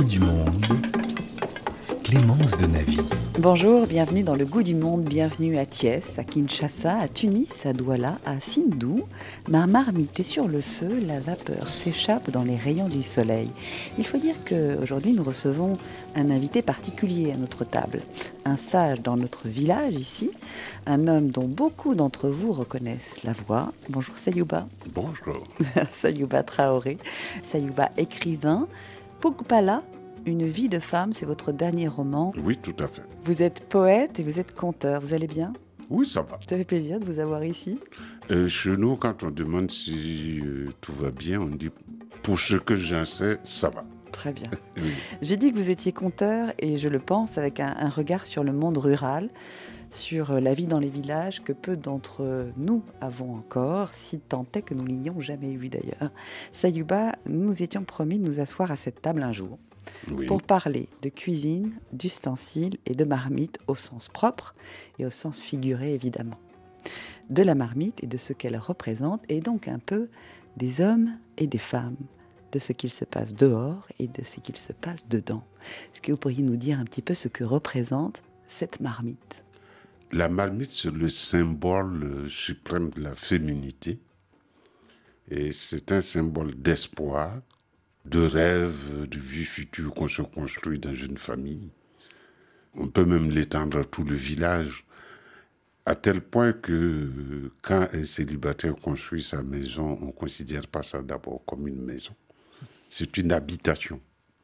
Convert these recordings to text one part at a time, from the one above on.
Goût du monde. Clémence de Navy. Bonjour, bienvenue dans le goût du monde, bienvenue à Thiès, à Kinshasa, à Tunis, à Douala, à Sindou. Ma marmite est sur le feu, la vapeur s'échappe dans les rayons du soleil. Il faut dire qu'aujourd'hui nous recevons un invité particulier à notre table, un sage dans notre village ici, un homme dont beaucoup d'entre vous reconnaissent la voix. Bonjour Sayouba. Bonjour. Sayouba Traoré. Sayouba écrivain. Pogpala, une vie de femme, c'est votre dernier roman. Oui, tout à fait. Vous êtes poète et vous êtes conteur. Vous allez bien? Oui, ça va. Ça fait plaisir de vous avoir ici. Euh, chez nous, quand on demande si euh, tout va bien, on dit pour ce que j'en sais, ça va. Très bien. Oui. J'ai dit que vous étiez conteur et je le pense avec un, un regard sur le monde rural, sur euh, la vie dans les villages que peu d'entre nous avons encore, si tant est que nous l'ayons jamais eu d'ailleurs. Sayuba, nous nous étions promis de nous asseoir à cette table un jour Oui. pour parler de cuisine, d'ustensiles et de marmite au sens propre et au sens figuré évidemment. De la marmite et de ce qu'elle représente et donc un peu des hommes et des femmes, de ce qu'il se passe dehors et de ce qu'il se passe dedans. Est-ce que vous pourriez nous dire un petit peu ce que représente cette marmite? La marmite, c'est le symbole suprême de la féminité. Et c'est un symbole d'espoir, de rêve, de vie future qu'on se construit dans une famille. On peut même l'étendre à tout le village, à tel point que quand un célibataire construit sa maison, on ne considère pas ça d'abord comme une maison. C'est une habitation.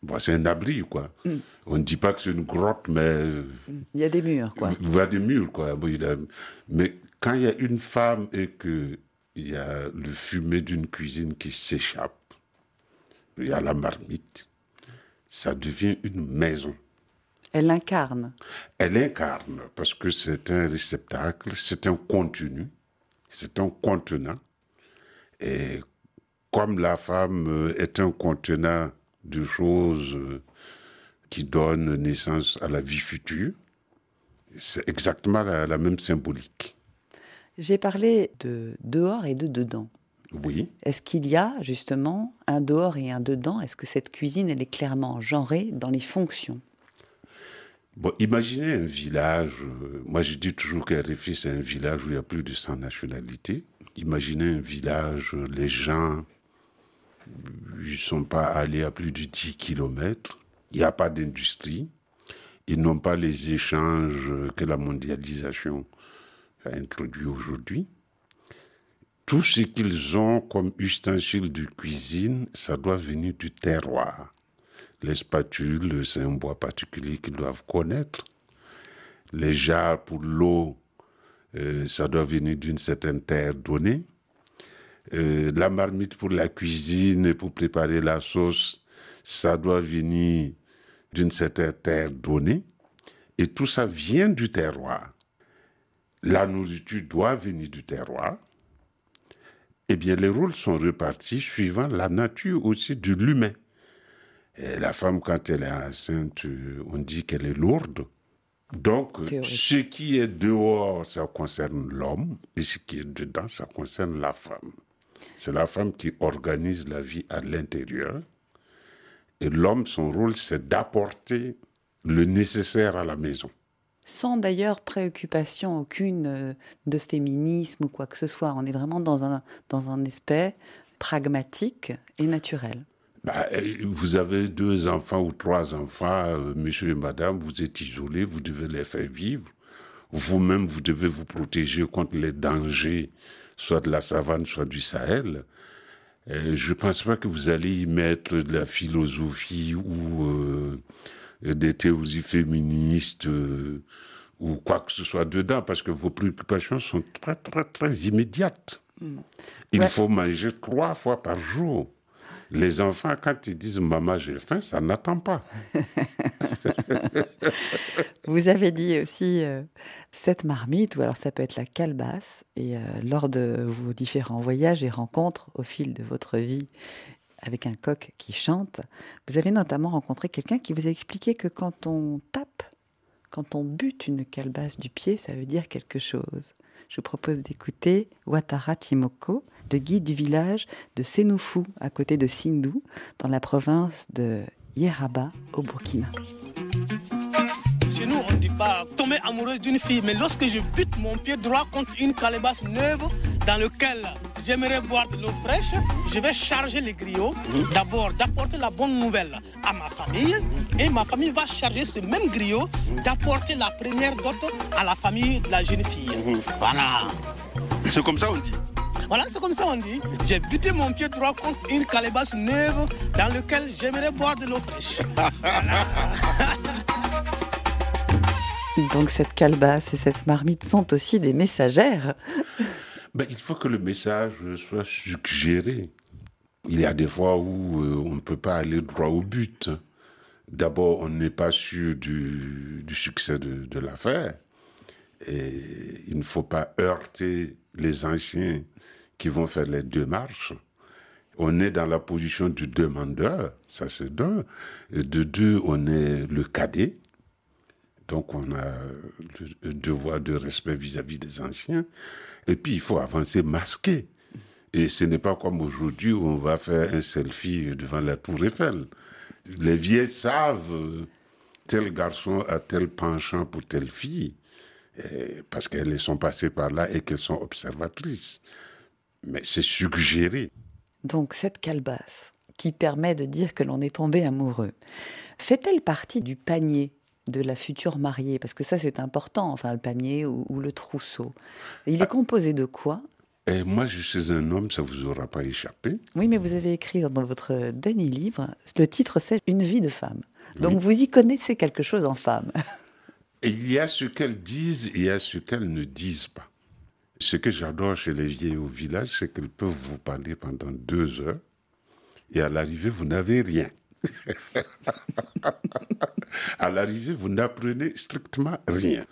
Bon, c'est un abri, quoi. On ne dit pas que c'est une grotte, mais euh, Il y a des murs, quoi. il y a des murs, quoi. Mais quand il y a une femme et que il y a le fumet d'une cuisine qui s'échappe, il y a la marmite, ça devient une maison. Elle incarne. Elle incarne, parce que c'est un réceptacle, c'est un contenu, c'est un contenant. Et comme la femme est un contenant de choses euh, qui donnent naissance à la vie future, c'est exactement la, la même symbolique. J'ai parlé de dehors et de dedans. Oui, Est-ce qu'il y a justement un dehors et un dedans? Est-ce que cette cuisine, elle est clairement genrée dans les fonctions? Bon, imaginez un village, euh, moi je dis toujours qu'RFI c'est un village où il y a plus de 100 nationalités. Imaginez un village, euh, les gens, ils ne sont pas allés à plus de 10 kilomètres, il n'y a pas d'industrie, ils n'ont pas les échanges que la mondialisation a introduit aujourd'hui. Tout ce qu'ils ont comme ustensiles de cuisine, ça doit venir du terroir. Les spatules, c'est un bois particulier qu'ils doivent connaître. Les jarres pour l'eau, euh, ça doit venir d'une certaine terre donnée. Euh, la marmite pour la cuisine et pour préparer la sauce, ça doit venir d'une certaine terre donnée. Et tout ça vient du terroir. La nourriture doit venir du terroir. Eh bien, les rôles sont repartis suivant la nature aussi de l'humain. La femme, quand elle est enceinte, euh, on dit qu'elle est lourde. Donc, Théorique. ce qui est dehors, ça concerne l'homme, et ce qui est dedans, ça concerne la femme. C'est la femme qui organise la vie à l'intérieur. Et l'homme, son rôle, c'est d'apporter le nécessaire à la maison. Sans d'ailleurs préoccupation aucune euh, de féminisme ou quoi que ce soit. On est vraiment dans un, dans un aspect pragmatique et naturel. Bah, euh, vous avez deux enfants ou trois enfants, euh, monsieur et madame, vous êtes isolés, vous devez les faire vivre. Vous-même, vous devez vous protéger contre les dangers, soit de la savane, soit du Sahel. Euh, je ne pense pas que vous allez y mettre de la philosophie ou euh, des théories féministes euh, ou quoi que ce soit dedans, parce que vos préoccupations sont très, très, très immédiates. Il Ouais. faut manger trois fois par jour. Les enfants, quand ils disent maman, j'ai faim, ça n'attend pas. Vous avez dit aussi euh, cette marmite, ou alors ça peut être la calebasse. Et euh, lors de vos différents voyages et rencontres au fil de votre vie avec un coq qui chante, vous avez notamment rencontré quelqu'un qui vous a expliqué que quand on tape, quand on bute une calebasse du pied, ça veut dire quelque chose. Je vous propose d'écouter Ouattara Timoko, le guide du village de Sénoufou, à côté de Sindou, dans la province de Yeraba au Burkina. Chez nous, on ne dit pas tomber amoureuse d'une fille, mais lorsque je bute mon pied droit contre une calebasse neuve dans laquelle j'aimerais boire de l'eau fraîche, je vais charger les griots. D'abord, d'apporter la bonne nouvelle à ma famille. Et ma famille va charger ce même griot d'apporter la première dot à la famille de la jeune fille. Voilà. C'est comme ça on dit. Voilà, c'est comme ça on dit. J'ai buté mon pied droit contre une calebasse neuve dans laquelle j'aimerais boire de l'eau fraîche. Donc cette calebasse et cette marmite sont aussi des messagères. Ben, il faut que le message soit suggéré. Il y a des fois où euh, on ne peut pas aller droit au but. D'abord, on n'est pas sûr du, succès de, l'affaire. Et il ne faut pas heurter les anciens qui vont faire les démarches. On est dans la position du demandeur, ça c'est d'un. De deux, on est le cadet. Donc on a le devoir de respect vis-à-vis des anciens. Et puis il faut avancer masqué. Et ce n'est pas comme aujourd'hui où on va faire un selfie devant la tour Eiffel. Les vieilles savent euh, tel garçon a tel penchant pour telle fille, euh, parce qu'elles sont passées par là et qu'elles sont observatrices. Mais c'est suggéré. Donc cette calebasse qui permet de dire que l'on est tombé amoureux, fait-elle partie du panier de la future mariée Parce que ça c'est important, enfin le panier ou, ou le trousseau. Il est composé de quoi? Et moi, je suis un homme, ça vous aura pas échappé. Oui, mais vous avez écrit dans votre dernier livre, le titre c'est Une vie de femme. Donc Oui. vous y connaissez quelque chose en femme. Il y a ce qu'elles disent, il y a ce qu'elles ne disent pas. Ce que j'adore chez les vieilles au village, c'est qu'elles peuvent vous parler pendant deux heures et à l'arrivée, vous n'avez rien. à l'arrivée, vous n'apprenez strictement rien.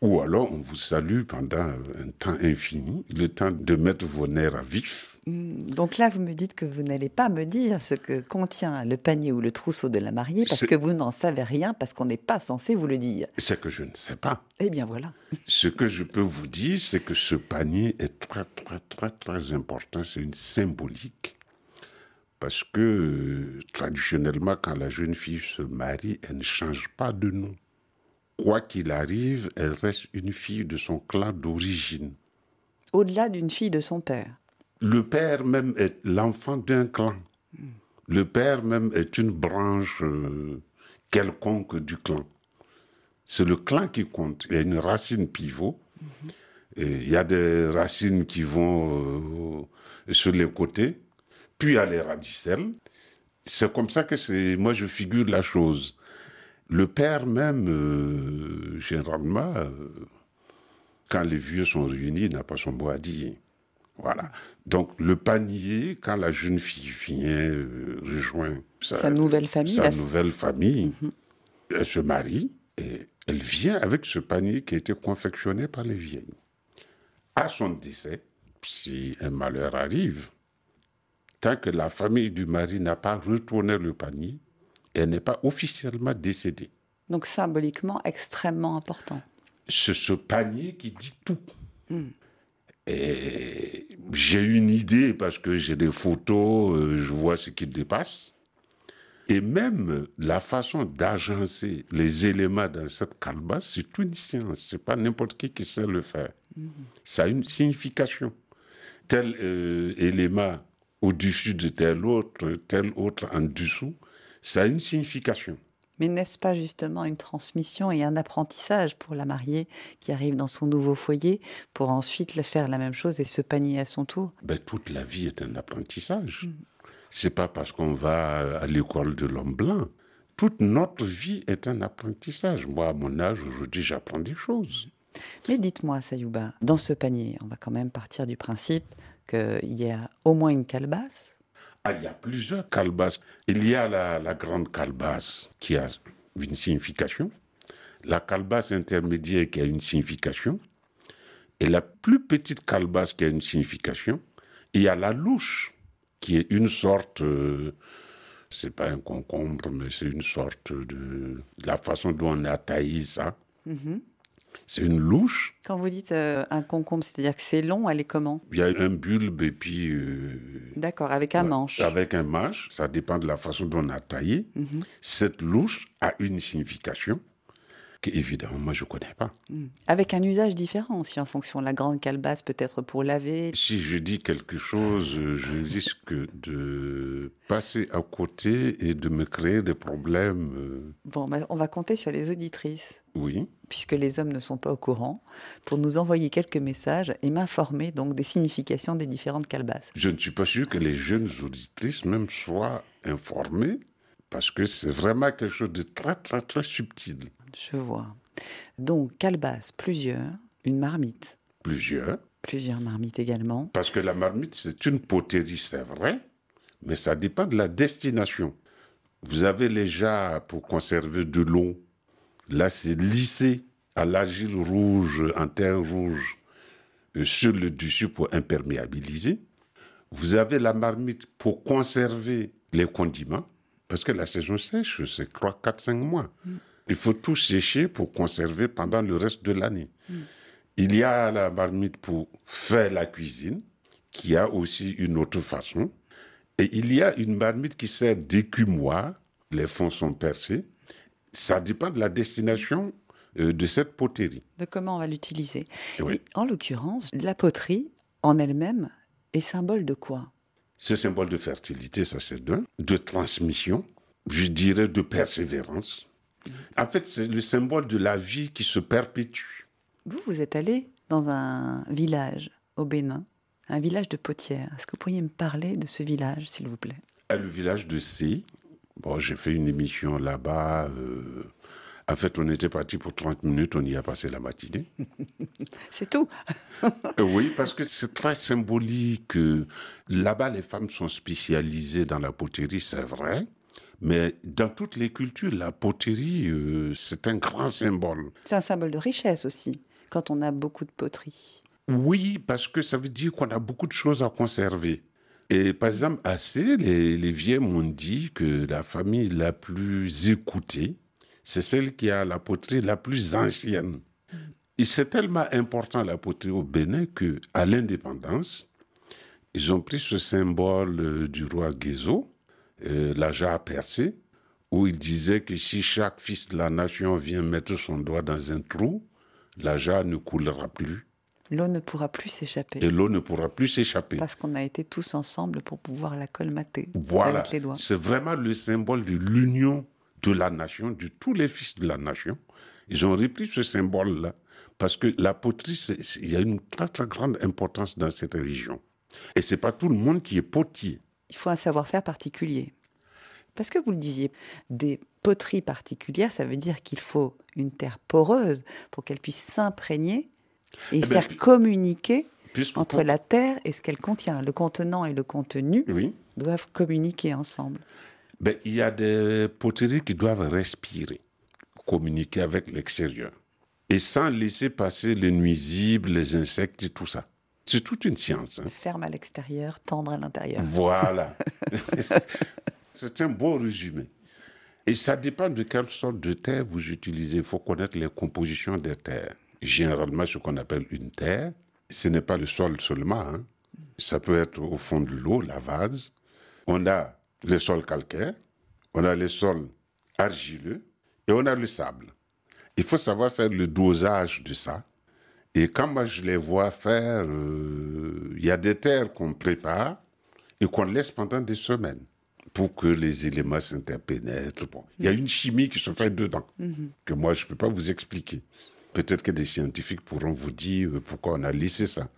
Ou alors, on vous salue pendant un temps infini, le temps de mettre vos nerfs à vif. Hmm, Donc là, vous me dites que vous n'allez pas me dire ce que contient le panier ou le trousseau de la mariée parce que vous n'en savez rien, parce qu'on n'est pas censé vous le dire. C'est que je ne sais pas. Eh bien voilà. Ce que je peux vous dire, c'est que ce panier est très, très, très, très important. C'est une symbolique. Parce que euh, traditionnellement, quand la jeune fille se marie, elle ne change pas de nom. Quoi qu'il arrive, elle reste une fille de son clan d'origine. Au-delà d'une fille de son père. Le père même est l'enfant d'un clan. Le père même est une branche euh, quelconque du clan. C'est le clan qui compte. Il y a une racine pivot. Il y a des racines qui vont euh, sur les côtés. Puis il y a les radicelles. C'est comme ça que c'est, moi je figure la chose. Le père même, euh, généralement, euh, quand les vieux sont réunis, n'a pas son mot à dire. Voilà. Donc le panier, quand la jeune fille vient euh, rejoindre sa, Sa nouvelle famille, sa nouvelle famille, elle se marie et elle vient avec ce panier qui a été confectionné par les vieilles. À son décès, si un malheur arrive, tant que la famille du mari n'a pas retourné le panier, elle n'est pas officiellement décédée. Donc symboliquement extrêmement important. c'est ce panier qui dit tout. Et j'ai une idée parce que j'ai des photos, euh, je vois ce qui dépasse. Et même la façon d'agencer les éléments dans cette calebasse, c'est une science. C'est pas n'importe qui qui sait le faire. Ça a une signification. Tel euh, élément au-dessus de tel autre, tel autre en dessous, ça a une signification. Mais n'est-ce pas justement une transmission et un apprentissage pour la mariée qui arrive dans son nouveau foyer pour ensuite faire la même chose et se panier à son tour? Ben, toute la vie est un apprentissage. C'est pas parce qu'on va à l'école de l'homme blanc. Toute notre vie est un apprentissage. Moi, à mon âge, aujourd'hui, j'apprends des choses. Mais dites-moi, Sayouba, dans ce panier, on va quand même partir du principe qu'il y a au moins une calebasse. Ah, il y a plusieurs calebasses. Il y a la, la grande calebasse qui a une signification, la calebasse intermédiaire qui a une signification, et la plus petite calebasse qui a une signification. Et il y a la louche qui est une sorte, euh, c'est pas un concombre, mais c'est une sorte de, de la façon dont on a taillé ça. C'est une louche. Quand vous dites euh, un concombre, c'est-à-dire que c'est long, elle est comment? Il y a un bulbe et puis. euh, D'accord, avec un ouais, manche. Avec un manche, ça dépend de la façon dont on a taillé. Mhm. Cette louche a une signification que, évidemment, moi, je ne connais pas. Mm. Avec un usage différent aussi en fonction. La grande calebasse peut-être pour laver. Si je dis quelque chose, je risque de passer à côté et de me créer des problèmes. euh, Bon, bah, on va compter sur les auditrices, oui. puisque les hommes ne sont pas au courant, pour nous envoyer quelques messages et m'informer donc des significations des différentes calebasses. Je ne suis pas sûr que les jeunes auditrices même soient informées, parce que c'est vraiment quelque chose de très, très, très subtil. Je vois. Donc, calebasse, plusieurs, une marmite, Plusieurs. plusieurs marmites également. Parce que la marmite, c'est une poterie, c'est vrai, mais ça dépend de la destination. Vous avez les jarres pour conserver de l'eau. Là, c'est lissé à l'argile rouge, en terre rouge, euh, sur le dessus pour imperméabiliser. Vous avez la marmite pour conserver les condiments, parce que la saison sèche, c'est 3, 4, 5 mois. Il faut tout sécher pour conserver pendant le reste de l'année. Il y a la marmite pour faire la cuisine, qui a aussi une autre façon. Et il y a une marmite qui sert d'écumoire. Les fonds sont percés. Ça dépend de la destination euh, de cette poterie. De comment on va l'utiliser. Oui. En l'occurrence, la poterie en elle-même est symbole de quoi? Ce symbole de fertilité, ça c'est d'un, de transmission, je dirais de persévérance. En fait, c'est le symbole de la vie qui se perpétue. Vous, vous êtes allé dans un village au Bénin, un village de potières. Est-ce que vous pourriez me parler de ce village, s'il vous plaît? À le village de C, bon, j'ai fait une émission là-bas. euh, en fait, on était parti pour 30 minutes, on y a passé la matinée. C'est tout. Euh, Oui, parce que c'est très symbolique. Là-bas, les femmes sont spécialisées dans la poterie, c'est vrai. Mais dans toutes les cultures, la poterie, euh, c'est un grand symbole. C'est un symbole de richesse aussi, quand on a beaucoup de poterie. Oui, parce que ça veut dire qu'on a beaucoup de choses à conserver. Et par exemple, C, les, les vieilles m'ont dit que la famille la plus écoutée, c'est celle qui a la poterie la plus ancienne. Et c'est tellement important la poterie au Bénin que, à l'indépendance, ils ont pris ce symbole euh, du roi Guézo, euh, la jarre percée, où il disait que si chaque fils de la nation vient mettre son doigt dans un trou, la jarre ne coulera plus L'eau ne pourra plus s'échapper. et l'eau ne pourra plus s'échapper. Parce qu'on a été tous ensemble pour pouvoir la colmater Voilà, avec les doigts. c'est vraiment le symbole de l'union de la nation, de tous les fils de la nation. Ils ont repris ce symbole-là parce que la poterie, il y a une très très grande importance dans cette région. Et c'est pas tout le monde qui est potier. Il faut un savoir-faire particulier. Parce que vous le disiez, des poteries particulières, ça veut dire qu'il faut une terre poreuse pour qu'elle puisse s'imprégner et Eh ben, faire communiquer entre la terre et ce qu'elle contient. Le contenant et le contenu Oui. doivent communiquer ensemble. Ben, il y a des poteries qui doivent respirer, communiquer avec l'extérieur. Et sans laisser passer les nuisibles, les insectes et tout ça. C'est toute une science. hein. Ferme à l'extérieur, tendre à l'intérieur. Voilà. C'est un beau résumé. Et ça dépend de quelle sorte de terre vous utilisez. Il faut connaître les compositions des terres. Généralement, ce qu'on appelle une terre, ce n'est pas le sol seulement. hein. Ça peut être au fond de l'eau, la vase. On a les sols calcaires, on a les sols argileux et on a le sable. Il faut savoir faire le dosage de ça. Et quand moi je les vois faire, euh, il y a des terres qu'on prépare et qu'on laisse pendant des semaines pour que les éléments s'interpénètrent. Bon. Il y a une chimie qui se fait dedans que moi je ne peux pas vous expliquer. Peut-être que des scientifiques pourront vous dire pourquoi on a laissé ça.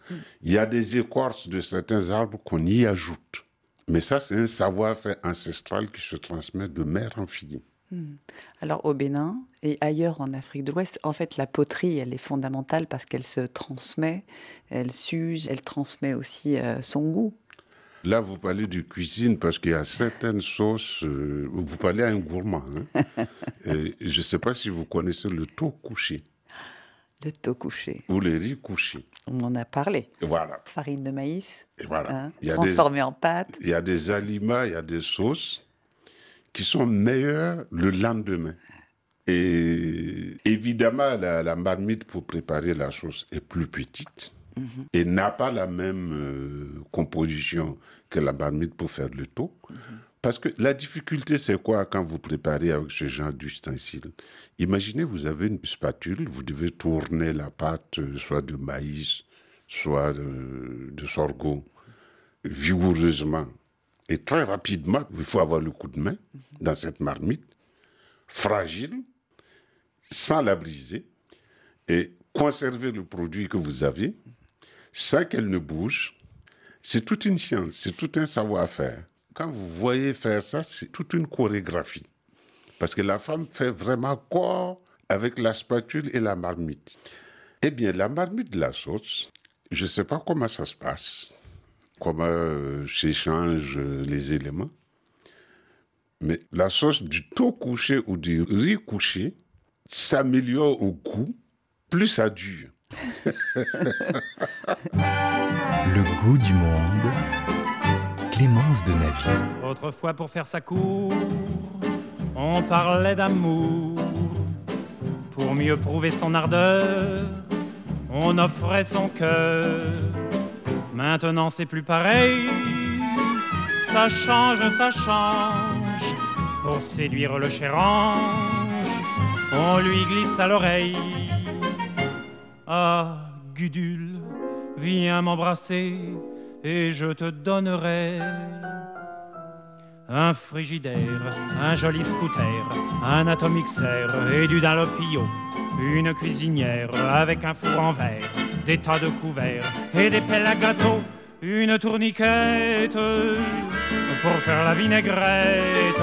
Il y a des écorces de certains arbres qu'on y ajoute. Mais ça, c'est un savoir-faire ancestral qui se transmet de mère en fille. Alors au Bénin et ailleurs en Afrique de l'Ouest, en fait la poterie, elle est fondamentale parce qu'elle se transmet, elle s'use, elle transmet aussi euh, son goût. Là, vous parlez de cuisine parce qu'il y a certaines sauces. euh, vous parlez à un gourmand. hein. Et je ne sais pas si vous connaissez le taux couché Le taux couché, ou le riz couché. on en a parlé. Voilà. Farine de maïs, Et voilà. hein, il, y a des, transformée en pâte. il y a des aliments, il y a des sauces qui sont meilleures le lendemain. Et évidemment, la, la marmite pour préparer la sauce est plus petite et n'a pas la même euh, composition que la marmite pour faire le taux. Parce que la difficulté, c'est quoi quand vous préparez avec ce genre d'ustensile? Imaginez, vous avez une spatule, vous devez tourner la pâte, euh, soit de maïs, soit de, de sorgho, vigoureusement et très rapidement. Il faut avoir le coup de main dans cette marmite, fragile, sans la briser, et conserver le produit que vous avez sans qu'elle ne bouge. C'est toute une science, c'est tout un savoir-faire. Quand vous voyez faire ça, c'est toute une chorégraphie. Parce que la femme fait vraiment corps avec la spatule et la marmite. Eh bien, la marmite de la sauce, je ne sais pas comment ça se passe, comment euh, s'échangent euh, les éléments, mais la sauce du taux couché ou du riz couché s'améliore au goût, plus ça dure. Le goût du monde. Clémence de Navy. Autrefois, pour faire sa cour, on parlait d'amour. Pour mieux prouver son ardeur, on offrait son cœur. Maintenant, c'est plus pareil. Ça change, ça change. Pour séduire le cher ange, on lui glisse à l'oreille. Ah, Gudule, viens m'embrasser et je te donnerai un frigidaire, un joli scooter, un atomixer et du Dunlopio, une cuisinière avec un four en verre, des tas de couverts et des pelles à gâteau, une tourniquette pour faire la vinaigrette,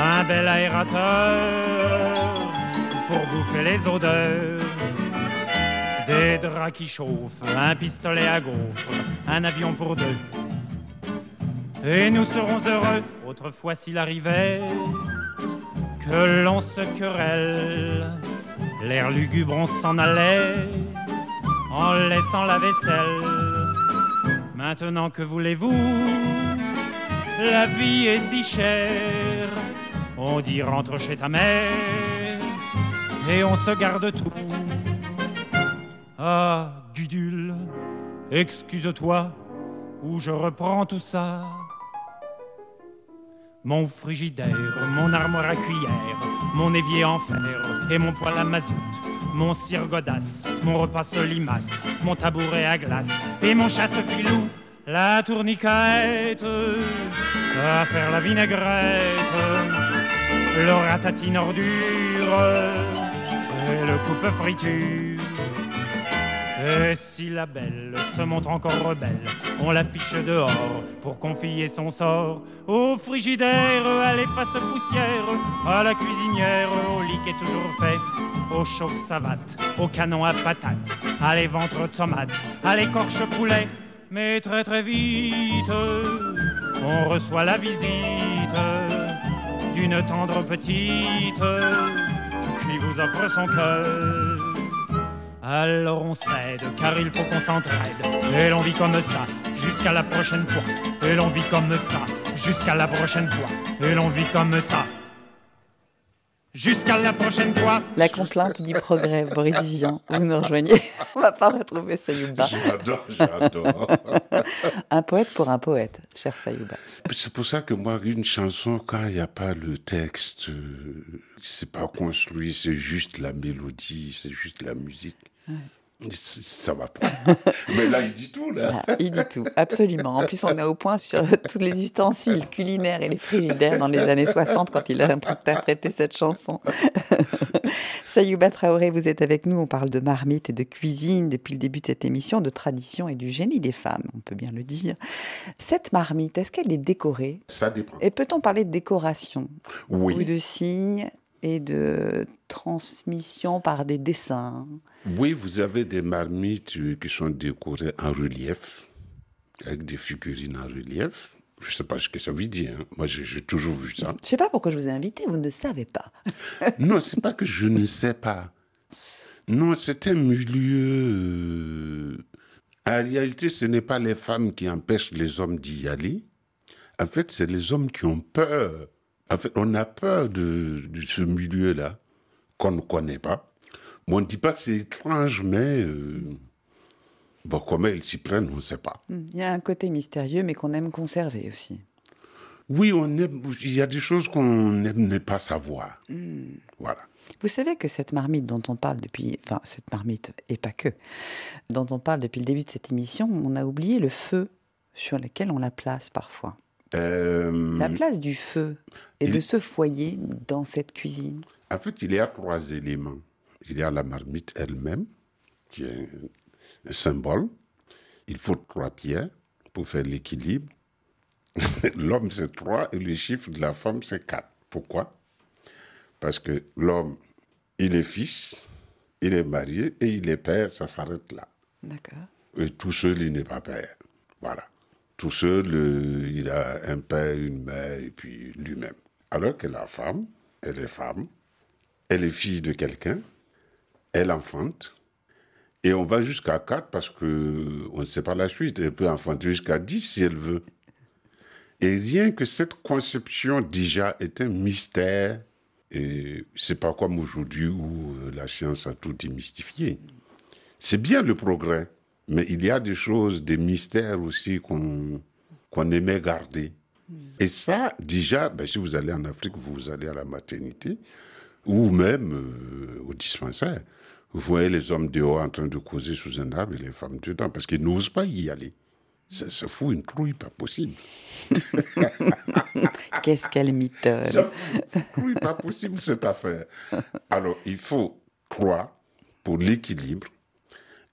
un bel aérateur pour bouffer les odeurs. Des draps qui chauffent, un pistolet à gaufres, un avion pour deux. Et nous serons heureux, autrefois s'il arrivait que l'on se querelle. L'air lugubre, on s'en allait en laissant la vaisselle. Maintenant que voulez-vous? La vie est si chère. On dit rentre chez ta mère et on se garde tout. Ah, Gudule, excuse-toi, ou je reprends tout ça. Mon frigidaire, mon armoire à cuillère, mon évier en fer et mon poêle à mazout, mon cire godasse, mon repas solimace, mon tabouret à glace et mon chasse-filou, la tourniquette à faire la vinaigrette, le ratatine ordure et le coupe friture. Et si la belle se montre encore rebelle, on l'affiche dehors pour confier son sort au frigidaire, à l'efface poussière, à la cuisinière, au lit qui est toujours fait, au chauffe savate, au canon à patates, à les ventres tomates, à l'écorche poulet. Mais très très vite, on reçoit la visite d'une tendre petite qui vous offre son cœur. Alors on cède, car il faut qu'on s'entraide. Et l'on vit comme ça, jusqu'à la prochaine fois. Et l'on vit comme ça, jusqu'à la prochaine fois. Et l'on vit comme ça. Jusqu'à la prochaine fois. La complainte du progrès, Boris Vian, vous nous rejoignez. On va pas retrouver Sayouba. J'adore, j'adore. Un poète pour un poète, cher Sayouba. C'est pour ça que moi, une chanson, quand il n'y a pas le texte, euh, c'est pas construit, c'est juste la mélodie, c'est juste la musique. Ça va pas. Mais là, il dit tout, là. Il dit tout, absolument. En plus, on est au point sur tous les ustensiles culinaires et les frigidaires dans les années 60 quand il a interprété cette chanson. Sayouba Traoré, vous êtes avec nous. On parle de marmite et de cuisine depuis le début de cette émission, de tradition et du génie des femmes, on peut bien le dire. Cette marmite, est-ce qu'elle est décorée? Ça dépend. Et peut-on parler de décoration? Ou Oui. de signes? Et de transmission par des dessins Oui, vous avez des marmites qui sont décorées en relief, avec des figurines en relief. Je ne sais pas ce que ça veut dire. hein. Moi, j'ai toujours vu ça. Je ne sais pas pourquoi je vous ai invité, vous ne savez pas. Non, c'est pas que je ne sais pas. Non, c'est un milieu. En réalité, ce n'est pas les femmes qui empêchent les hommes d'y aller. En fait, c'est les hommes qui ont peur En fait, on a peur de, de ce milieu-là qu'on ne connaît pas. Mais on ne dit pas que c'est étrange, mais euh, bon, comment ils s'y prennent, on ne sait pas. Hmm. Il y a un côté mystérieux, mais qu'on aime conserver aussi. Oui, on aime, il y a des choses qu'on aime ne pas savoir. Hmm. Voilà. Vous savez que cette marmite dont on parle depuis, enfin cette marmite et pas que, dont on parle depuis le début de cette émission, on a oublié le feu sur lequel on la place parfois. Euh, La place du feu et il- de ce foyer dans cette cuisine. En fait, il y a trois éléments. Il y a la marmite elle-même, qui est un symbole. Il faut trois pierres pour faire l'équilibre. L'homme, c'est trois et le chiffre de la femme, c'est quatre. Pourquoi? Parce que l'homme, il est fils, il est marié et il est père, ça s'arrête là. D'accord. Et tout seul, il n'est pas père. Voilà. Tout seul, euh, il a un père, une mère, et puis lui-même. Alors que la femme, elle est femme, elle est fille de quelqu'un, elle enfante, et on va jusqu'à 4 parce que on ne sait pas la suite. Elle peut enfanter jusqu'à 10 si elle veut. Et rien que cette conception déjà est un mystère. Et c'est pas comme aujourd'hui où euh, la science a tout démystifié. C'est bien le progrès, mais il y a des choses, des mystères aussi qu'on qu'on aimait garder. Et ça, déjà, ben, si vous allez en Afrique, vous allez à la maternité ou même euh, au dispensaire. Vous voyez les hommes dehors en train de causer sous un arbre et les femmes dedans parce qu'ils n'osent pas y aller. Ça, ça fout une trouille pas possible. Qu'est-ce qu'elle mitonne Ça fout une trouille pas possible cette affaire. Alors, il faut croire pour l'équilibre.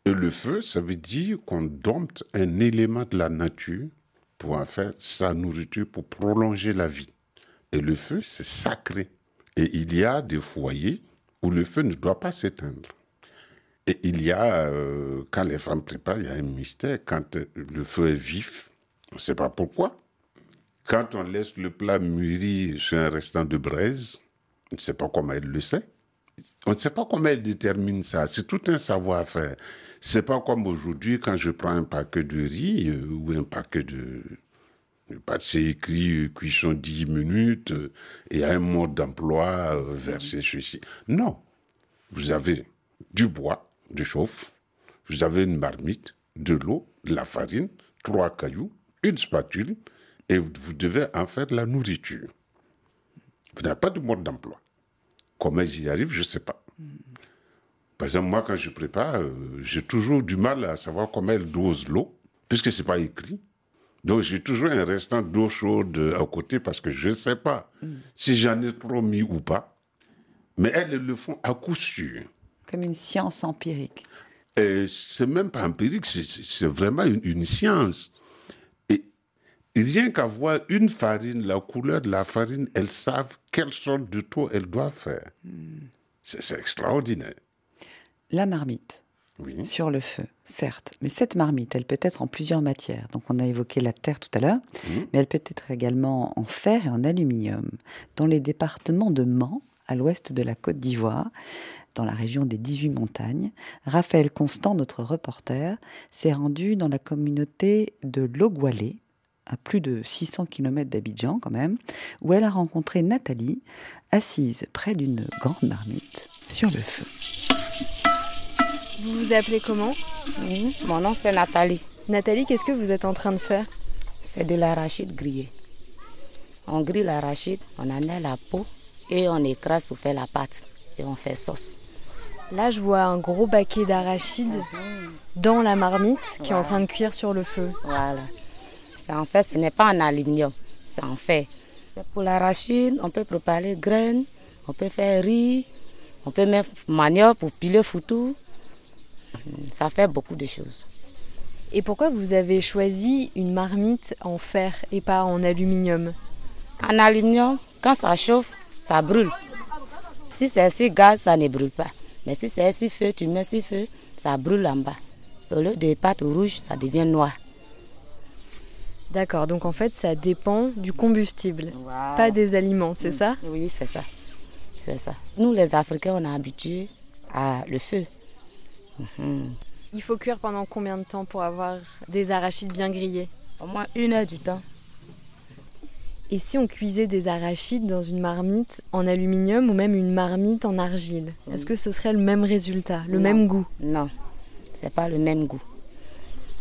Et le feu, ça veut dire qu'on dompte un élément de la nature pour en faire sa nourriture, pour prolonger la vie. Et le feu, c'est sacré. Et il y a des foyers où le feu ne doit pas s'éteindre. Et il y a, euh, quand les femmes préparent, il y a un mystère. Quand euh, le feu est vif, on ne sait pas pourquoi. Quand on laisse le plat mûrir sur un restant de braise, on ne sait pas comment elle le sait. On ne sait pas comment elle détermine ça. C'est tout un savoir-faire. C'est pas comme aujourd'hui quand je prends un paquet de riz euh, ou un paquet de, c'est écrit euh, cuisson 10 minutes euh, et un mode d'emploi euh, versé ceci. Non. Vous avez du bois, du chauffe, vous avez une marmite, de l'eau, de la farine, trois cailloux, une spatule, et vous devez en faire la nourriture. Vous n'avez pas de mode d'emploi. Comment j'y arrive, je ne sais pas. Par exemple, moi, quand je prépare, euh, j'ai toujours du mal à savoir comment elle dose l'eau, puisque ce n'est pas écrit. Donc, j'ai toujours un restant d'eau chaude à côté parce que je ne sais pas si j'en ai trop mis ou pas. Mais elles le font à coup sûr. Comme une science empirique. C'est même pas empirique, c'est- vraiment une, une science. Rien qu'à voir une farine, la couleur de la farine, elles savent quelle sorte de taux elles doivent faire. C'est c'est extraordinaire. La marmite Oui. sur le feu, certes, mais cette marmite, elle peut être en plusieurs matières. Donc on a évoqué la terre tout à l'heure, mais elle peut être également en fer et en aluminium. Dans les départements de Mans, à l'ouest de la Côte d'Ivoire, dans la région des 18 montagnes, Raphaël Constant, notre reporter, s'est rendu dans la communauté de Logwalé, à plus de 600 km d'Abidjan quand même, où elle a rencontré Nathalie, assise près d'une grande marmite sur le feu. Vous vous appelez comment? Oui, mon nom c'est Nathalie. Nathalie, qu'est-ce que vous êtes en train de faire? C'est de l'arachide grillé. On grille l'arachide, on enlève la peau et on écrase pour faire la pâte et on fait sauce. Là, je vois un gros baquet d'arachide dans la marmite qui est en train de cuire sur le feu. Voilà. C'est en fait, ce n'est pas en aluminium, c'est en fait. C'est pour l'arachide, on peut préparer graines, on peut faire riz, on peut mettre manioc pour piler foutou. Ça fait beaucoup de choses. Et pourquoi vous avez choisi une marmite en fer et pas en aluminium? En aluminium, quand ça chauffe, ça brûle. Si c'est si gaz, ça ne brûle pas. Mais si c'est si feu, tu mets si feu, ça brûle en bas. Au lieu des pâtes rouges, ça devient noir. D'accord, donc en fait, ça dépend du combustible, Voilà. pas des aliments, c'est ça? Oui, c'est ça. C'est ça. Nous, les Africains, on est habitués à le feu. Mhm. Il faut cuire pendant combien de temps pour avoir des arachides bien grillés Au moins une heure du temps. Et si on cuisait des arachides dans une marmite en aluminium ou même une marmite en argile, est-ce que ce serait le même résultat, le Non. même goût? Non, c'est pas le même goût.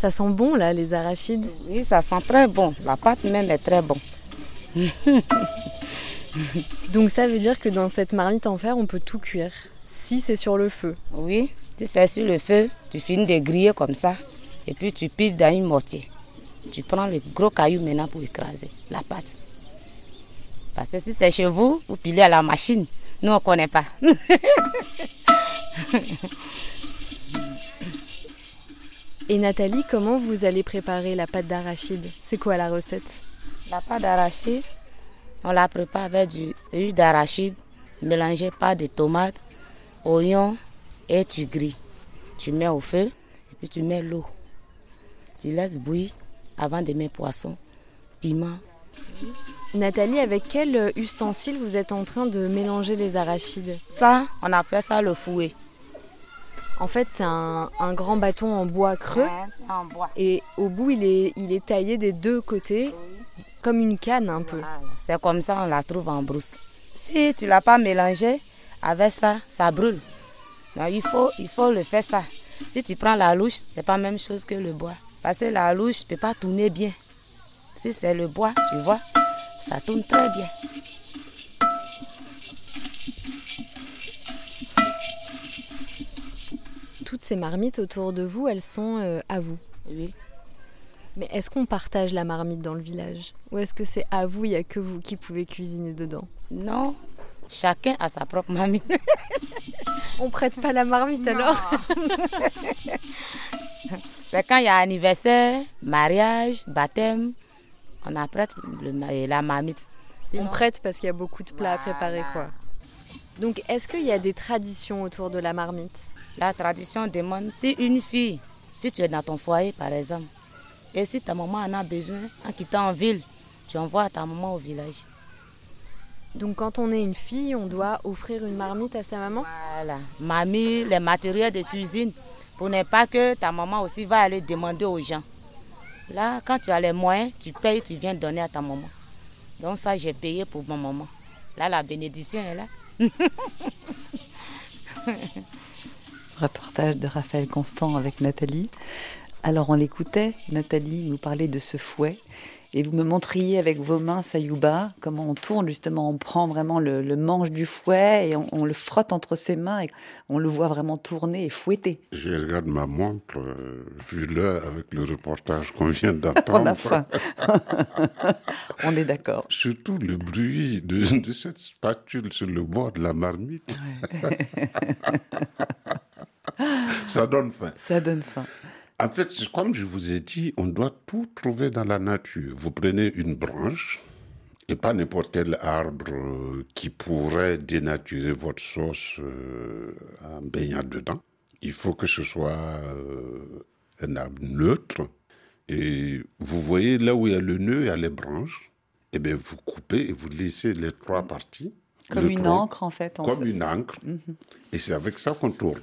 Ça sent bon là, les arachides Oui, ça sent très bon. La pâte même est très bonne. Donc ça veut dire que dans cette marmite en fer, on peut tout cuire, si c'est sur le feu. Oui, tu sais sur le feu, tu finis de griller comme ça. Et puis tu piles dans une mortier. Tu prends le gros caillou maintenant pour écraser la pâte. Parce que si c'est chez vous, vous pilez à la machine. Nous, on ne connaît pas. Et Nathalie, comment vous allez préparer la pâte d'arachide? C'est quoi la recette? La pâte d'arachide, on la prépare avec du huile d'arachide mélangée par des tomates, oignons et tu grilles. Tu mets au feu et puis tu mets l'eau. Tu laisses bouillir avant de mettre poisson, piment. Nathalie, avec quel ustensile vous êtes en train de mélanger les arachides? Ça, on appelle ça le fouet. En fait, c'est un, un grand bâton en bois creux. c'est en bois. Et au bout, il est, il est taillé des deux côtés, comme une canne un peu. Voilà, C'est comme ça on la trouve en brousse. Si tu ne l'as pas mélangé avec ça, ça brûle. Il, faut, il faut le faire ça. Si tu prends la louche, c'est pas la même chose que le bois. Parce que la louche ne peut pas tourner bien. Si c'est le bois, tu vois, ça tourne très bien. Ces marmites autour de vous, elles sont euh, à vous. Oui. Mais est-ce qu'on partage la marmite dans le village? Ou est-ce que c'est à vous, il n'y a que vous qui pouvez cuisiner dedans? Non, chacun a sa propre mamie. On prête pas la marmite alors? C'est quand il y a anniversaire, mariage, baptême, on apprête la marmite. On prête parce qu'il y a beaucoup de plats à préparer quoi. Donc est-ce qu'il y a des traditions autour de la marmite? La tradition demande, si une fille, si tu es dans ton foyer par exemple, et si ta maman en a besoin, en quittant en ville, tu envoies ta maman au village. Donc quand on est une fille, on doit offrir une marmite à sa maman? Voilà. Mamie, les matériels de cuisine, pour ne pas que ta maman aussi va aller demander aux gens. Là, quand tu as les moyens, tu payes, tu viens donner à ta maman. Donc ça, j'ai payé pour ma maman. Là, la bénédiction est là. Reportage de Raphaël Constant avec Nathalie. Alors on l'écoutait, Nathalie nous parlait de ce fouet et vous me montriez avec vos mains, Sayouba, comment on tourne justement, on prend vraiment le, le manche du fouet et on, on le frotte entre ses mains et on le voit vraiment tourner et fouetter. Je regarde ma montre, euh, vu l'heure avec le reportage qu'on vient On d'entendre. a faim. on est d'accord. Surtout le bruit de, de cette spatule sur le bord de la marmite. Ça donne faim. Ça donne faim. En fait, comme je vous ai dit, on doit tout trouver dans la nature. Vous prenez une branche et pas n'importe quel arbre euh, qui pourrait dénaturer votre sauce euh, en baignant dedans. Il faut que ce soit euh, un arbre neutre. Et vous voyez là où il y a le nœud, il y a les branches. Et bien, vous coupez et vous laissez les trois parties. Comme Le une tronc, encre en fait. en Comme une encre. Et c'est avec ça qu'on tourne.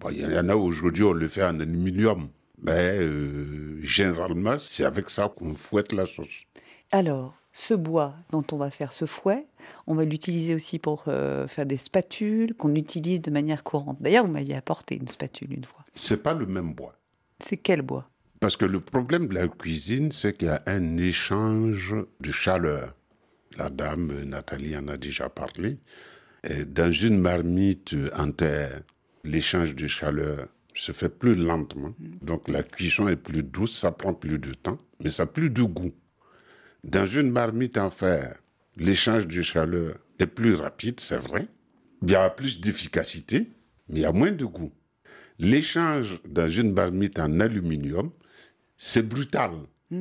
Bon, Il y en a aujourd'hui, on le fait en aluminium. Mais euh, généralement, c'est avec ça qu'on fouette la sauce. Alors, ce bois dont on va faire ce fouet, on va l'utiliser aussi pour euh, faire des spatules qu'on utilise de manière courante. D'ailleurs, vous m'aviez apporté une spatule une fois. C'est pas le même bois. C'est quel bois? Parce que le problème de la cuisine, c'est qu'il y a un échange de chaleur. La dame Nathalie en a déjà parlé. Et dans une marmite en terre, l'échange de chaleur se fait plus lentement. Donc la cuisson est plus douce, ça prend plus de temps, mais ça a plus de goût. Dans une marmite en fer, l'échange de chaleur est plus rapide, c'est vrai. Il y a plus d'efficacité, mais il y a moins de goût. L'échange dans une marmite en aluminium, c'est brutal.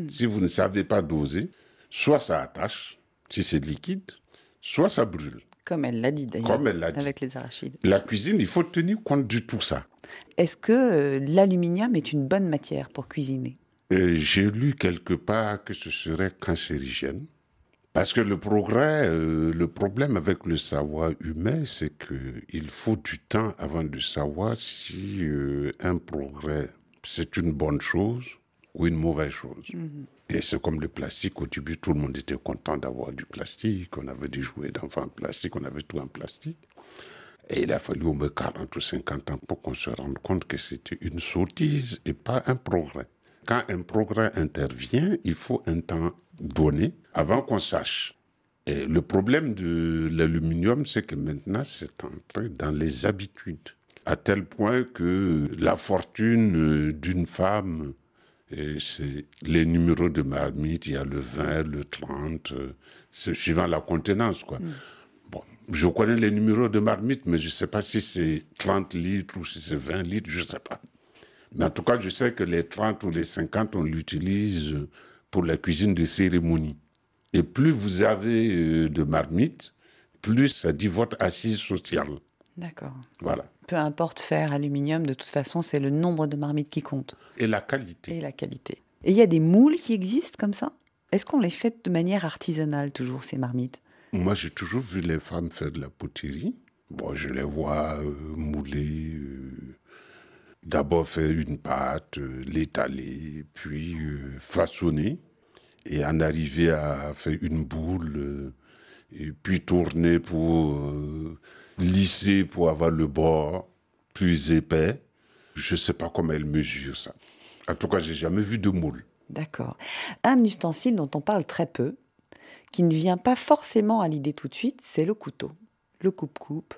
Si vous ne savez pas doser, soit ça attache, si c'est liquide, soit ça brûle. Comme elle l'a dit d'ailleurs. Avec les arachides. La cuisine, il faut tenir compte de tout ça. Est-ce que euh, l'aluminium est une bonne matière pour cuisiner? Euh, J'ai lu quelque part que ce serait cancérigène. Parce que le progrès, euh, le problème avec le savoir humain, c'est qu'il faut du temps avant de savoir si euh, un progrès, c'est une bonne chose ou une mauvaise chose. Et c'est comme le plastique. Au début, tout le monde était content d'avoir du plastique. On avait des jouets d'enfants en plastique, on avait tout en plastique. Et il a fallu au moins 40 ou 50 ans pour qu'on se rende compte que c'était une sottise et pas un progrès. Quand un progrès intervient, il faut un temps donné avant qu'on sache. Et le problème de l'aluminium, c'est que maintenant, c'est entré dans les habitudes, à tel point que la fortune euh, d'une femme, c'est les numéros de marmite, il y a le 20, le 30, euh, c'est suivant la contenance, quoi. Bon, je connais les numéros de marmite, mais je ne sais pas si c'est 30 litres ou si c'est 20 litres, je ne sais pas. Mais en tout cas, je sais que les 30 ou les 50, on l'utilise pour la cuisine de cérémonie. Et plus vous avez euh, de marmites, plus ça dit votre assise sociale. D'accord. Voilà. Peu importe fer, aluminium, de toute façon, c'est le nombre de marmites qui compte Et la qualité. et la qualité. Et il y a des moules qui existent comme ça? Est-ce qu'on les fait de manière artisanale toujours, ces marmites? Moi, j'ai toujours vu les femmes faire de la poterie. Bon, je les vois euh, mouler, euh, d'abord faire une pâte, euh, l'étaler, puis euh, façonner, et en arriver à faire une boule, et puis tourner pour lisser, pour avoir le bord plus épais. Je ne sais pas comment elles mesurent ça. En tout cas, j'ai jamais vu de moule. D'accord. Un ustensile dont on parle très peu, qui ne vient pas forcément à l'idée tout de suite, c'est le couteau. Le coupe-coupe,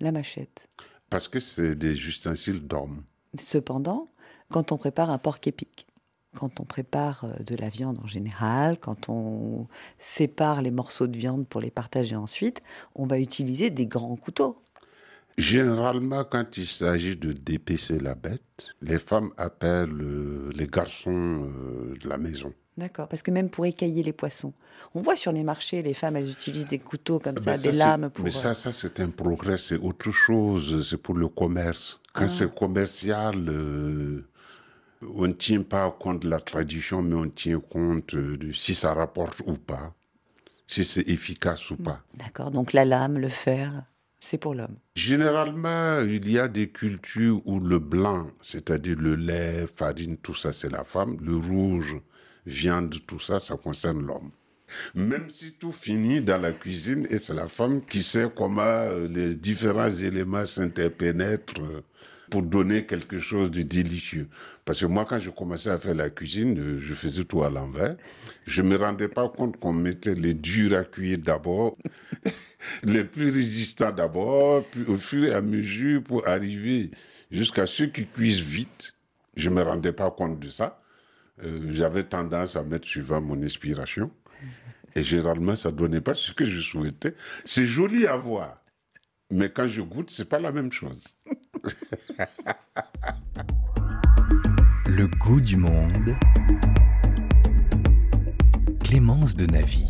la machette. Parce que c'est des ustensiles d'hommes. Cependant, quand on prépare un porc épic, quand on prépare euh, de la viande en général, quand on sépare les morceaux de viande pour les partager ensuite, on va utiliser des grands couteaux. Généralement, quand il s'agit de dépecer la bête, les femmes appellent euh, les garçons euh, de la maison. D'accord, parce que même pour écailler les poissons, on voit sur les marchés, les femmes, elles utilisent des couteaux comme ça, Ben, des lames pour... Mais ça, ça c'est un progrès, c'est autre chose, c'est pour le commerce. Quand Ah. c'est commercial, euh, on ne tient pas compte de la tradition, mais on tient compte euh, de si ça rapporte ou pas, si c'est efficace ou pas. D'accord, donc la lame, le fer, c'est pour l'homme. Généralement, il y a des cultures où le blanc, c'est-à-dire le lait, farine, tout ça, c'est la femme. Le rouge, viande, tout ça, ça concerne l'homme. Même si tout finit dans la cuisine et c'est la femme qui sait comment euh, les différents éléments s'interpénètrent euh, pour donner quelque chose de délicieux. Parce que moi, quand je commençais à faire la cuisine, euh, je faisais tout à l'envers. Je me rendais pas compte qu'on mettait les durs à cuire d'abord, les plus résistants d'abord, puis au fur et à mesure pour arriver jusqu'à ceux qui cuisent vite. Je me rendais pas compte de ça. Euh, J'avais tendance à mettre suivant mon inspiration. Et généralement, ça donnait pas ce que je souhaitais. C'est joli à voir. Mais quand je goûte, c'est pas la même chose. Le goût du monde. Clémence de Navy.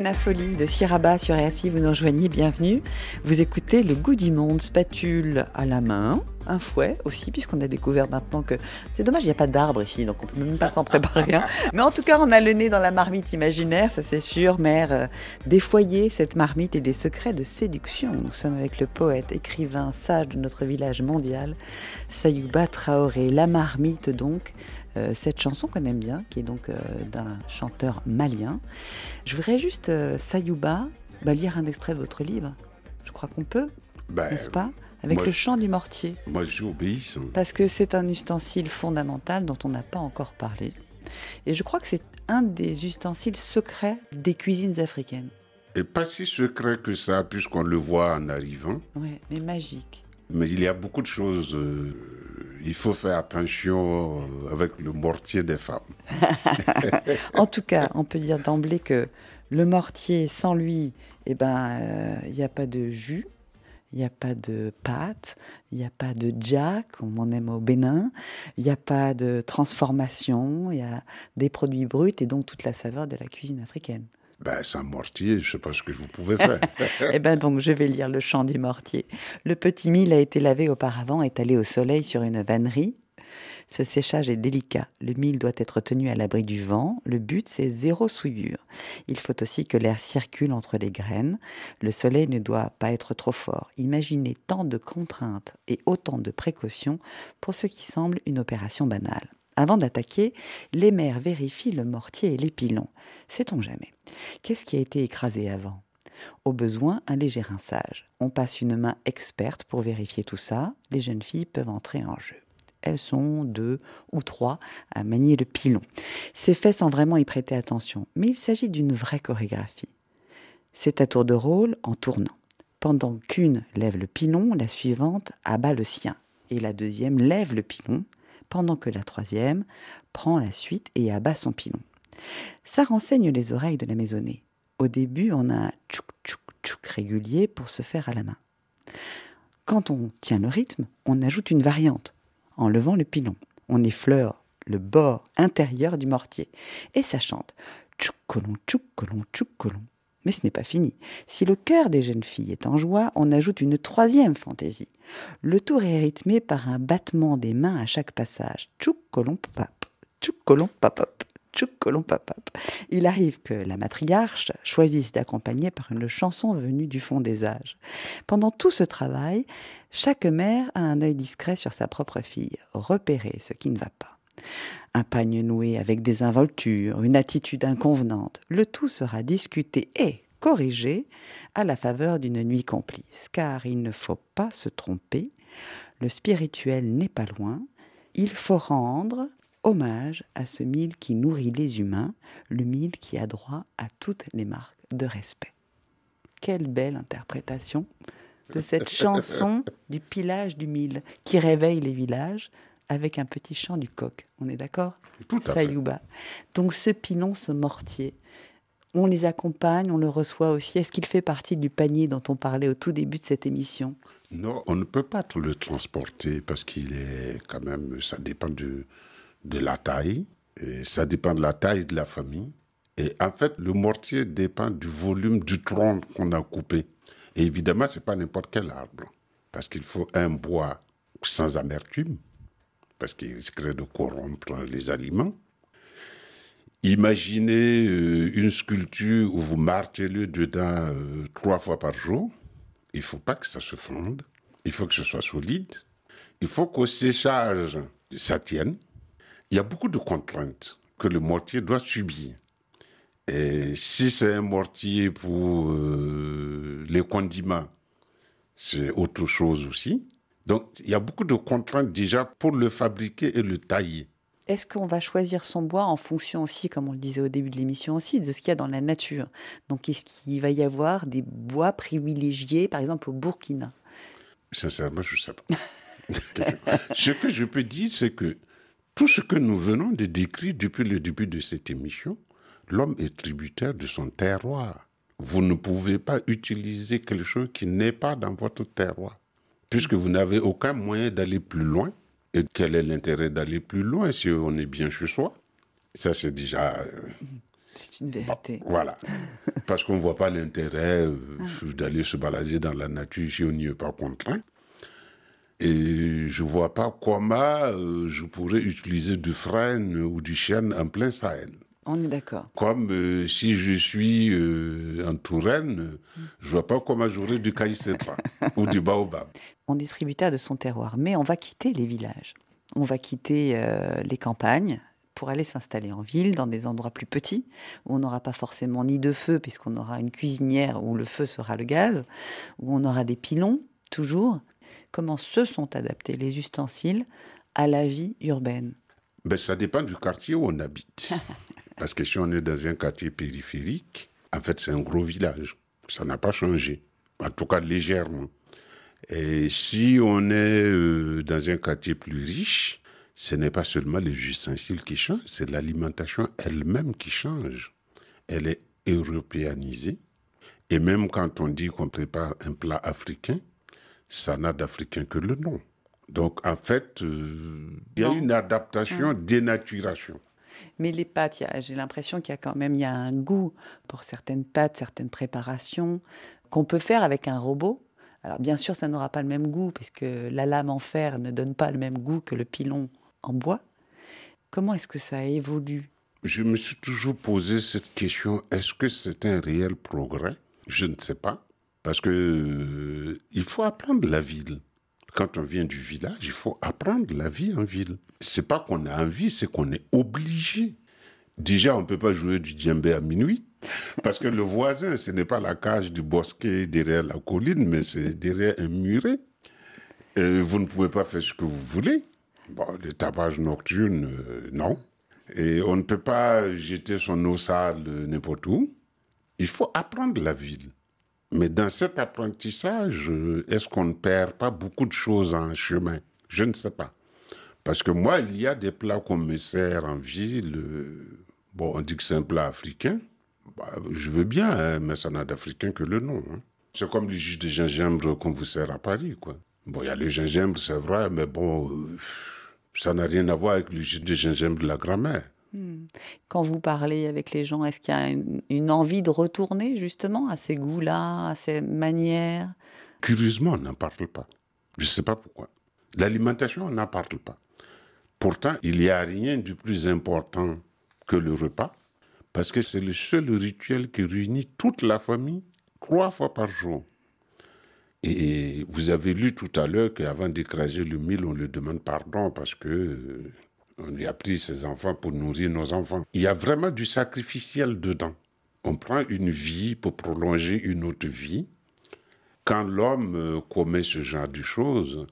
Diana Folie de Siraba sur RFI, vous nous rejoignez, bienvenue. Vous écoutez Le goût du monde, spatule à la main, un fouet aussi, puisqu'on a découvert maintenant que c'est dommage, il n'y a pas d'arbre ici, donc on peut même pas s'en préparer. un. Mais en tout cas, on a le nez dans la marmite imaginaire, ça c'est sûr. Mère, euh, des foyers, cette marmite et des secrets de séduction. Nous sommes avec le poète, écrivain, sage de notre village mondial, Sayouba Traoré. La marmite donc, euh, cette chanson qu'on aime bien, qui est donc euh, d'un chanteur malien. Je voudrais juste, euh, Sayouba, bah, lire un extrait de votre livre. Je crois qu'on peut, Ben, n'est-ce pas? Avec moi, le je- chant du mortier. Moi, j'obéis. hein. Parce que c'est un ustensile fondamental dont on n'a pas encore parlé. Et je crois que c'est un des ustensiles secrets des cuisines africaines. Et pas si secret que ça, puisqu'on le voit en arrivant. Ouais, mais magique. Mais il y a beaucoup de choses. Euh, il faut faire attention euh, avec le mortier des femmes. En tout cas, on peut dire d'emblée que le mortier, sans lui, eh ben, euh, il n'y a pas de jus, il n'y a pas de pâte, il n'y a pas de jack, comme on aime au Bénin, il n'y a pas de transformation, il y a des produits bruts et donc toute la saveur de la cuisine africaine. Ben, sans mortier, je ne sais pas ce que vous pouvez faire. Eh ben donc, je vais lire le chant du mortier. Le petit mil a été lavé auparavant, étalé au soleil sur une vannerie. Ce séchage est délicat. Le mil doit être tenu à l'abri du vent. Le but, c'est zéro souillure. Il faut aussi que l'air circule entre les graines. Le soleil ne doit pas être trop fort. Imaginez tant de contraintes et autant de précautions pour ce qui semble une opération banale. Avant d'attaquer, les mères vérifient le mortier et les pilons. Sait-on jamais Qu'est-ce qui a été écrasé avant? Au besoin, un léger rinçage. On passe une main experte pour vérifier tout ça. Les jeunes filles peuvent entrer en jeu. Elles sont deux ou trois à manier le pilon. C'est fait sans vraiment y prêter attention, mais il s'agit d'une vraie chorégraphie. C'est à tour de rôle en tournant. Pendant qu'une lève le pilon, la suivante abat le sien, et la deuxième lève le pilon, pendant que la troisième prend la suite et abat son pilon. Ça renseigne les oreilles de la maisonnée. Au début, on a un tchouk tchouk tchouk régulier pour se faire à la main. Quand on tient le rythme, on ajoute une variante en levant le pilon. On effleure le bord intérieur du mortier et ça chante tchouk colon tchouk colon tchouk colon. Mais ce n'est pas fini. Si le cœur des jeunes filles est en joie, on ajoute une troisième fantaisie. Le tour est rythmé par un battement des mains à chaque passage. Tchouk colon papap, tchouk papap, tchouk papap. Il arrive que la matriarche choisisse d'accompagner par une chanson venue du fond des âges. Pendant tout ce travail, chaque mère a un œil discret sur sa propre fille, repérer ce qui ne va pas. Un pagne noué avec des involtures, une attitude inconvenante, le tout sera discuté et corrigé à la faveur d'une nuit complice, car il ne faut pas se tromper, le spirituel n'est pas loin, il faut rendre hommage à ce mille qui nourrit les humains, le mille qui a droit à toutes les marques de respect. Quelle belle interprétation de cette chanson du pilage du mille qui réveille les villages avec un petit chant du coq. On est d'accord? Tout à fait. Sayouba. Donc ce pilon, ce mortier, on les accompagne, on le reçoit aussi. Est-ce qu'il fait partie du panier dont on parlait au tout début de cette émission? Non, on ne peut pas le transporter parce qu'il est quand même, ça dépend de, de la taille, et ça dépend de la taille de la famille. Et en fait, le mortier dépend du volume du tronc qu'on a coupé. Et évidemment, ce n'est pas n'importe quel arbre, parce qu'il faut un bois sans amertume, parce qu'il risquerait de corrompre les aliments. Imaginez euh, une sculpture où vous martelez dedans euh, trois fois par jour. Il ne faut pas que ça se fonde. Il faut que ce soit solide. Il faut qu'au séchage, ça tienne. Il y a beaucoup de contraintes que le mortier doit subir. Et si c'est un mortier pour euh, les condiments, c'est autre chose aussi. Donc, il y a beaucoup de contraintes déjà pour le fabriquer et le tailler. Est-ce qu'on va choisir son bois en fonction aussi, comme on le disait au début de l'émission aussi, de ce qu'il y a dans la nature? Donc, est-ce qu'il va y avoir des bois privilégiés, par exemple au Burkina? Sincèrement, je ne sais pas. ce que je peux dire, c'est que tout ce que nous venons de décrire depuis le début de cette émission, l'homme est tributaire de son terroir. Vous ne pouvez pas utiliser quelque chose qui n'est pas dans votre terroir, puisque vous n'avez aucun moyen d'aller plus loin. Et quel est l'intérêt d'aller plus loin si on est bien chez soi? Ça, c'est déjà... euh, C'est une vérité. Voilà. Parce qu'on ne voit pas l'intérêt euh, d'aller se balader dans la nature si on n'y est pas contraint. Et je ne vois pas comment euh, je pourrais utiliser du frêne ou du chêne en plein Sahel. On est d'accord. Comme euh, si je suis euh, en Touraine, je ne vois pas comment j'aurais du caïcetra ou du baobab. On est tributaire de son terroir, mais on va quitter les villages. On va quitter euh, les campagnes pour aller s'installer en ville, dans des endroits plus petits, où on n'aura pas forcément ni de feu, puisqu'on aura une cuisinière où le feu sera le gaz, où on aura des pilons, toujours. Comment se sont adaptés les ustensiles à la vie urbaine? Ben, ça dépend du quartier où on habite. Parce que si on est dans un quartier périphérique, en fait, c'est un gros village. Ça n'a pas changé. En tout cas, légèrement. Et si on est euh, dans un quartier plus riche, ce n'est pas seulement les ustensiles qui changent, c'est l'alimentation elle-même qui change. Elle est européanisée. Et même quand on dit qu'on prépare un plat africain, ça n'a d'africain que le nom. Donc, en fait, euh, il y a une adaptation, dénaturation. Mais les pâtes, j'ai l'impression qu'il y a quand même il y a un goût pour certaines pâtes, certaines préparations qu'on peut faire avec un robot. Alors bien sûr, ça n'aura pas le même goût puisque la lame en fer ne donne pas le même goût que le pilon en bois. Comment est-ce que ça évolue? Je me suis toujours posé cette question est-ce que c'est un réel progrès? Je ne sais pas. Parce que euh, il faut apprendre la ville. Quand on vient du village, il faut apprendre la vie en ville. C'est pas qu'on a envie, c'est qu'on est obligé. Déjà, on ne peut pas jouer du djembé à minuit. Parce que le voisin, ce n'est pas la cage du bosquet derrière la colline, mais c'est derrière un muret. Et vous ne pouvez pas faire ce que vous voulez. Bon, le tapage nocturne, euh, non. Et on ne peut pas jeter son eau sale n'importe où. Il faut apprendre la ville. Mais dans cet apprentissage, euh, est-ce qu'on ne perd pas beaucoup de choses en chemin? Je ne sais pas. Parce que moi, il y a des plats qu'on me sert en ville. euh, bon, on dit que c'est un plat africain. Bah, je veux bien, hein, mais ça n'a d'africain que le nom. hein. C'est comme le jus de gingembre qu'on vous sert à Paris, quoi. Bon, il y a le gingembre, c'est vrai, mais bon, euh, ça n'a rien à voir avec le jus de gingembre de la grand-mère. Quand vous parlez avec les gens, est-ce qu'il y a une, envie de retourner justement à ces goûts-là, à ces manières? Curieusement, on n'en parle pas. Je ne sais pas pourquoi. L'alimentation, on n'en parle pas. Pourtant, il n'y a rien de plus important que le repas, parce que c'est le seul rituel qui réunit toute la famille trois fois par jour. Et vous avez lu tout à l'heure qu'avant d'écraser le mille, on lui demande pardon parce que on lui a pris ses enfants pour nourrir nos enfants. Il y a vraiment du sacrificiel dedans. On prend une vie pour prolonger une autre vie. Quand l'homme euh, commet ce genre de choses,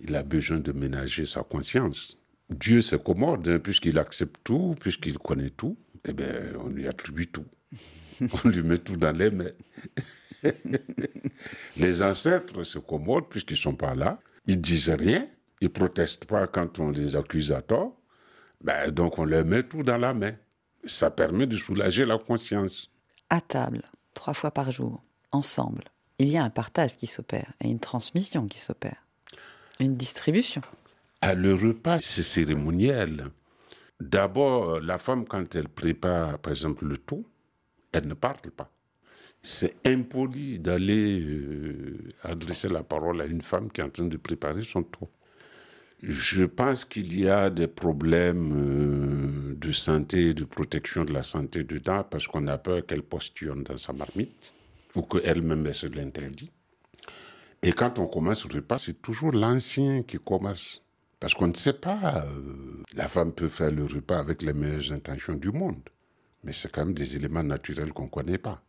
il a besoin de ménager sa conscience. Dieu se commode, hein, puisqu'il accepte tout, puisqu'il connaît tout, eh bien, on lui attribue tout. on lui met tout dans les mains. les ancêtres se commodent, puisqu'ils ne sont pas là. Ils disent rien, ils protestent pas quand on les accuse à tort. Ben, donc on leur met tout dans la main. Ça permet de soulager la conscience. À table, trois fois par jour, ensemble. Il y a un partage qui s'opère et une transmission qui s'opère. Une distribution. À le repas, c'est cérémoniel. D'abord, la femme, quand elle prépare, par exemple, le tout, elle ne parle pas. C'est impoli d'aller euh, adresser la parole à une femme qui est en train de préparer son tout. Je pense qu'il y a des problèmes euh, de santé, de protection de la santé dedans, parce qu'on a peur qu'elle postillonne dans sa marmite, ou qu'elle-même elle se l'interdit. Et quand on commence le repas, c'est toujours l'ancien qui commence. Parce qu'on ne sait pas, euh, la femme peut faire le repas avec les meilleures intentions du monde. Mais c'est quand même des éléments naturels qu'on ne connaît pas.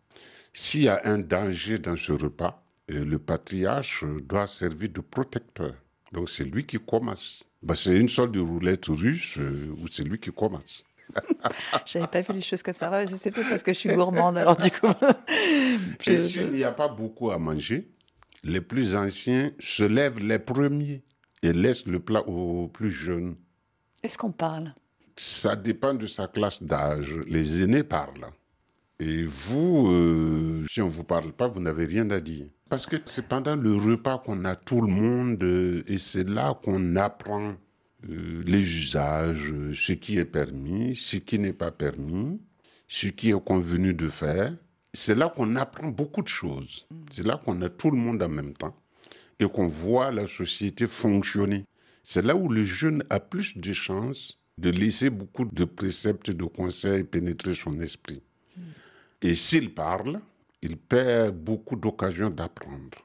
S'il y a un danger dans ce repas, euh, le patriarche doit servir de protecteur. Donc c'est lui qui commence. Ben, c'est une sorte de roulette russe euh, où c'est lui qui commence. J'avais pas vu les choses comme ça. Ouais, C'est peut-être parce que je suis gourmande, alors du coup. Et s'il n'y a pas beaucoup à manger, les plus anciens se lèvent les premiers et laissent le plat aux plus jeunes. Est-ce qu'on parle? Ça dépend de sa classe d'âge. Les aînés parlent. Et vous, euh, si on ne vous parle pas, vous n'avez rien à dire. Parce que c'est pendant le repas qu'on a tout le monde euh, et c'est là qu'on apprend euh, les usages, ce qui est permis, ce qui n'est pas permis. ce qui est convenu de faire. C'est là qu'on apprend beaucoup de choses. C'est là qu'on a tout le monde en même temps et qu'on voit la société fonctionner. C'est là où le jeune a plus de chances de laisser beaucoup de préceptes, de conseils pénétrer son esprit. Et s'il parle, il perd beaucoup d'occasions d'apprendre.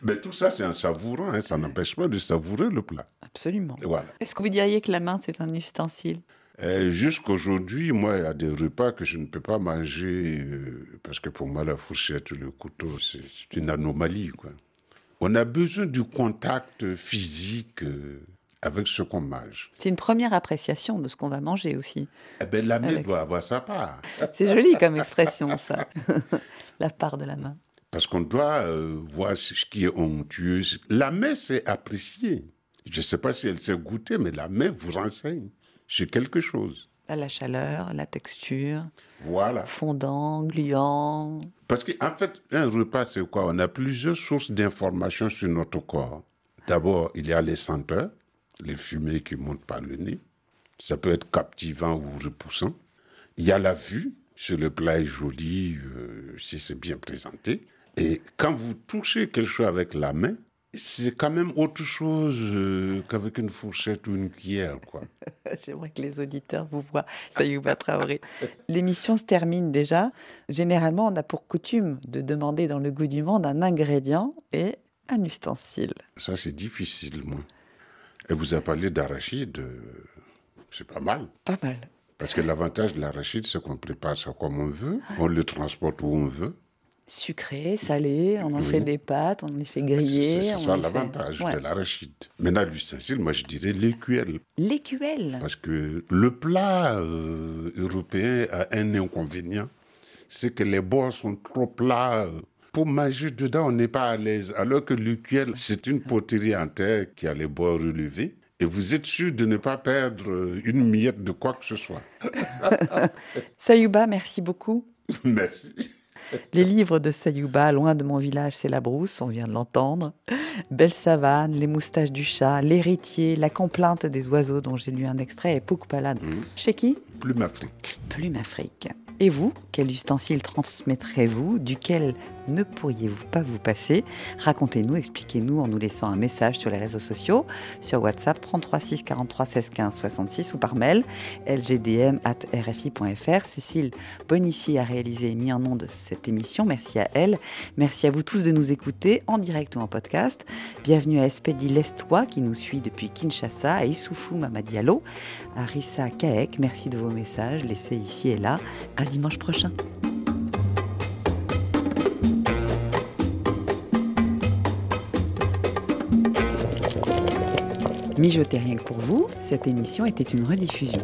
Mais tout ça, c'est un savourant, hein, ça n'empêche pas de savourer le plat. Absolument. Voilà. Est-ce que vous diriez que la main, c'est un ustensile? Euh, Jusqu'aujourd'hui, moi, il y a des repas que je ne peux pas manger euh, parce que pour moi, la fourchette, le couteau, c'est c'est une anomalie. Quoi. On a besoin du contact physique euh, avec ce qu'on mange. C'est une première appréciation de ce qu'on va manger aussi. Eh ben, la main Avec- doit avoir sa part. C'est joli comme expression, ça. la part de la main. Parce qu'on doit euh, voir ce qui est onctueux. La main, c'est apprécié. Je ne sais pas si elle sait goûter, mais la main vous renseigne sur quelque chose. La chaleur, la texture, Voilà. fondant, gluant. Parce qu'en fait, un repas, c'est quoi? On a plusieurs sources d'informations sur notre corps. D'abord, il y a les senteurs, les fumées qui montent par le nez. Ça peut être captivant ou repoussant. Il y a la vue, si le plat est joli, euh, si c'est bien présenté. Et quand vous touchez quelque chose avec la main, c'est quand même autre chose euh, qu'avec une fourchette ou une cuillère, quoi. J'aimerais que les auditeurs vous voient. Sayouba Traoré. L'émission se termine déjà. Généralement, on a pour coutume de demander dans le goût du monde un ingrédient et un ustensile. Ça, c'est difficile, moi. Et vous avez parlé d'arachide, euh, c'est pas mal. Pas mal. Parce que l'avantage de l'arachide, c'est qu'on prépare ça comme on veut, on le transporte où on veut. Sucré, salé, on en Oui. fait des pâtes, on les fait griller. c'est ça fait- l'avantage Ouais. de l'arachide. Maintenant, l'ustensile, moi je dirais l'écuelle. L'écuelle. Parce que le plat euh, européen a un inconvénient, c'est que les bords sont trop plats. euh. Pour manger dedans, on n'est pas à l'aise. Alors que l'écuelle, c'est une poterie en terre qui a les bords relevés. Et vous êtes sûr de ne pas perdre une miette de quoi que ce soit. Sayouba, merci beaucoup. Merci. Les livres de Sayouba, Loin de mon village, c'est la brousse, on vient de l'entendre. Belle savane, Les moustaches du chat, L'héritier, La complainte des oiseaux, dont j'ai lu un extrait, et Poukpalade. Mhm. Chez qui? Plume Afrique. Plume Afrique. Et vous, quel ustensile transmettrez-vous? Duquel ne pourriez-vous pas vous passer? Racontez-nous, expliquez-nous en nous laissant un message sur les réseaux sociaux, sur WhatsApp 33 6 43 16 15 66 ou par mail lgdm.rfi.fr. Cécile Bonici a réalisé et mis en onde cette émission. Merci à elle. Merci à vous tous de nous écouter en direct ou en podcast. Bienvenue à Espedi Lestois qui nous suit depuis Kinshasa, à Issoufou Mamadialo, à Rissa Kaek. Merci de vos messages laissés ici et là. À dimanche prochain. Mijotez rien que pour vous, cette émission était une rediffusion.